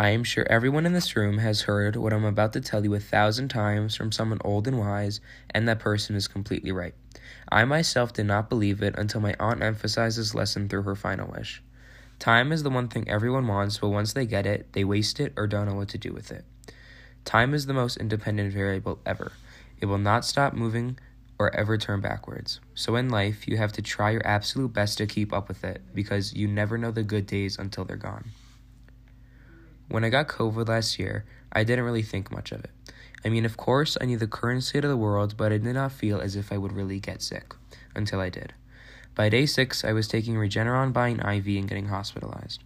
I am sure everyone in this room has heard what I'm about to tell you a thousand times from someone old and wise, and that person is completely right. I myself did not believe it until my aunt emphasized this lesson through her final wish. Time is the one thing everyone wants, but once they get it, they waste it or don't know what to do with it. Time is the most independent variable ever. It will not stop moving or ever turn backwards. So in life, you have to try your absolute best to keep up with it because you never know the good days until they're gone. When I got COVID last year, I didn't really think much of it. I mean, of course, I knew the current state of the world, but I did not feel as if I would really get sick until I did. By day six, I was taking Regeneron by an IV and getting hospitalized.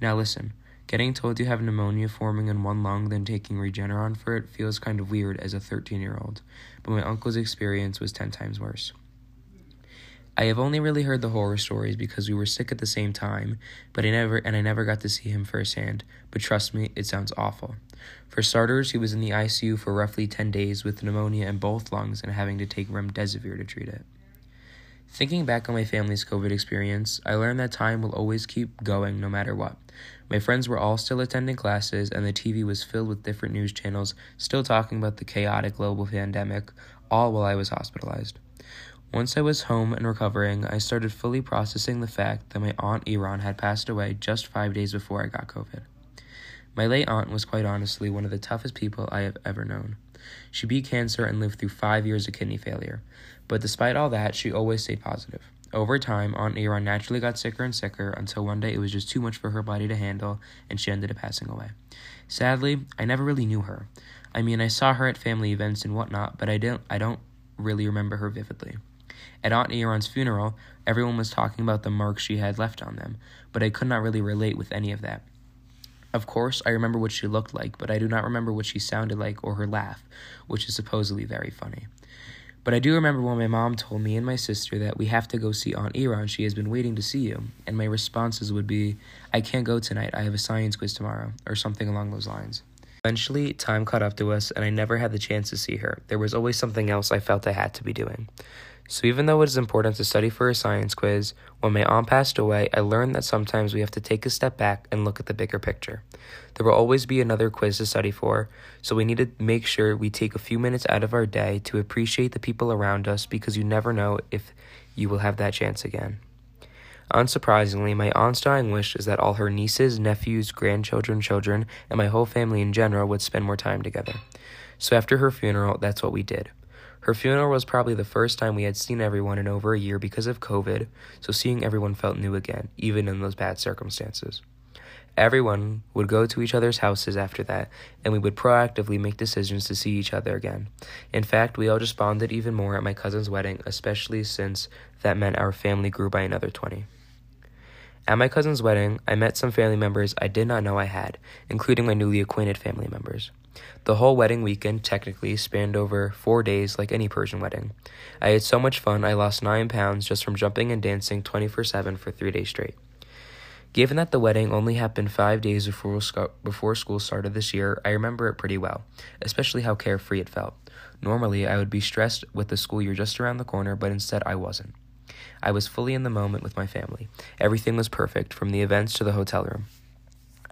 Now, listen, getting told you have pneumonia forming in one lung, then taking Regeneron for it feels kind of weird as a 13 year old, but my uncle's experience was 10 times worse. I have only really heard the horror stories because we were sick at the same time, but I never and I never got to see him firsthand. But trust me, it sounds awful. For starters, he was in the ICU for roughly 10 days with pneumonia in both lungs and having to take remdesivir to treat it. Thinking back on my family's COVID experience, I learned that time will always keep going no matter what. My friends were all still attending classes, and the TV was filled with different news channels still talking about the chaotic global pandemic, all while I was hospitalized. Once I was home and recovering, I started fully processing the fact that my aunt Iran had passed away just five days before I got COVID. My late aunt was quite honestly one of the toughest people I have ever known. She beat cancer and lived through five years of kidney failure. But despite all that, she always stayed positive. Over time, Aunt Iran naturally got sicker and sicker until one day it was just too much for her body to handle and she ended up passing away. Sadly, I never really knew her. I mean, I saw her at family events and whatnot, but I don't I don't really remember her vividly. At Aunt Iran's funeral, everyone was talking about the marks she had left on them, but I could not really relate with any of that. Of course, I remember what she looked like, but I do not remember what she sounded like or her laugh, which is supposedly very funny. But I do remember when my mom told me and my sister that we have to go see Aunt Iran. She has been waiting to see you. And my responses would be, I can't go tonight. I have a science quiz tomorrow, or something along those lines. Eventually, time caught up to us, and I never had the chance to see her. There was always something else I felt I had to be doing. So, even though it is important to study for a science quiz, when my aunt passed away, I learned that sometimes we have to take a step back and look at the bigger picture. There will always be another quiz to study for, so we need to make sure we take a few minutes out of our day to appreciate the people around us because you never know if you will have that chance again. Unsurprisingly, my aunt's dying wish is that all her nieces, nephews, grandchildren, children, and my whole family in general would spend more time together. So after her funeral, that's what we did. Her funeral was probably the first time we had seen everyone in over a year because of COVID, so seeing everyone felt new again, even in those bad circumstances. Everyone would go to each other's houses after that, and we would proactively make decisions to see each other again. In fact, we all just bonded even more at my cousin's wedding, especially since that meant our family grew by another 20. At my cousin's wedding, I met some family members I did not know I had, including my newly acquainted family members. The whole wedding weekend technically spanned over four days like any Persian wedding. I had so much fun I lost nine pounds just from jumping and dancing 24 7 for three days straight. Given that the wedding only happened five days before, before school started this year, I remember it pretty well, especially how carefree it felt. Normally, I would be stressed with the school year just around the corner, but instead I wasn't. I was fully in the moment with my family. Everything was perfect, from the events to the hotel room.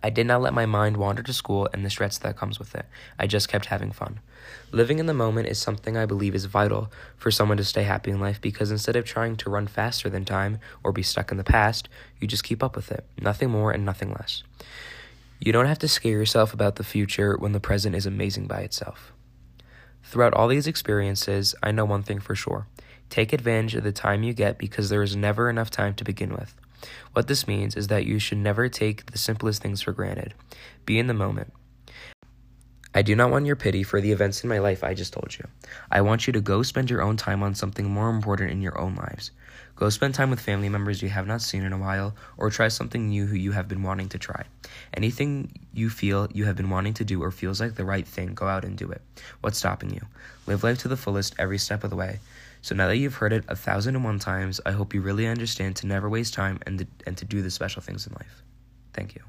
I did not let my mind wander to school and the stress that comes with it. I just kept having fun. Living in the moment is something I believe is vital for someone to stay happy in life because instead of trying to run faster than time or be stuck in the past, you just keep up with it. Nothing more and nothing less. You don't have to scare yourself about the future when the present is amazing by itself. Throughout all these experiences, I know one thing for sure. Take advantage of the time you get because there is never enough time to begin with. What this means is that you should never take the simplest things for granted. Be in the moment. I do not want your pity for the events in my life I just told you. I want you to go spend your own time on something more important in your own lives. Go spend time with family members you have not seen in a while, or try something new who you have been wanting to try. Anything you feel you have been wanting to do or feels like the right thing, go out and do it. What's stopping you? Live life to the fullest every step of the way. So now that you've heard it a thousand and one times, I hope you really understand to never waste time and to, and to do the special things in life. Thank you.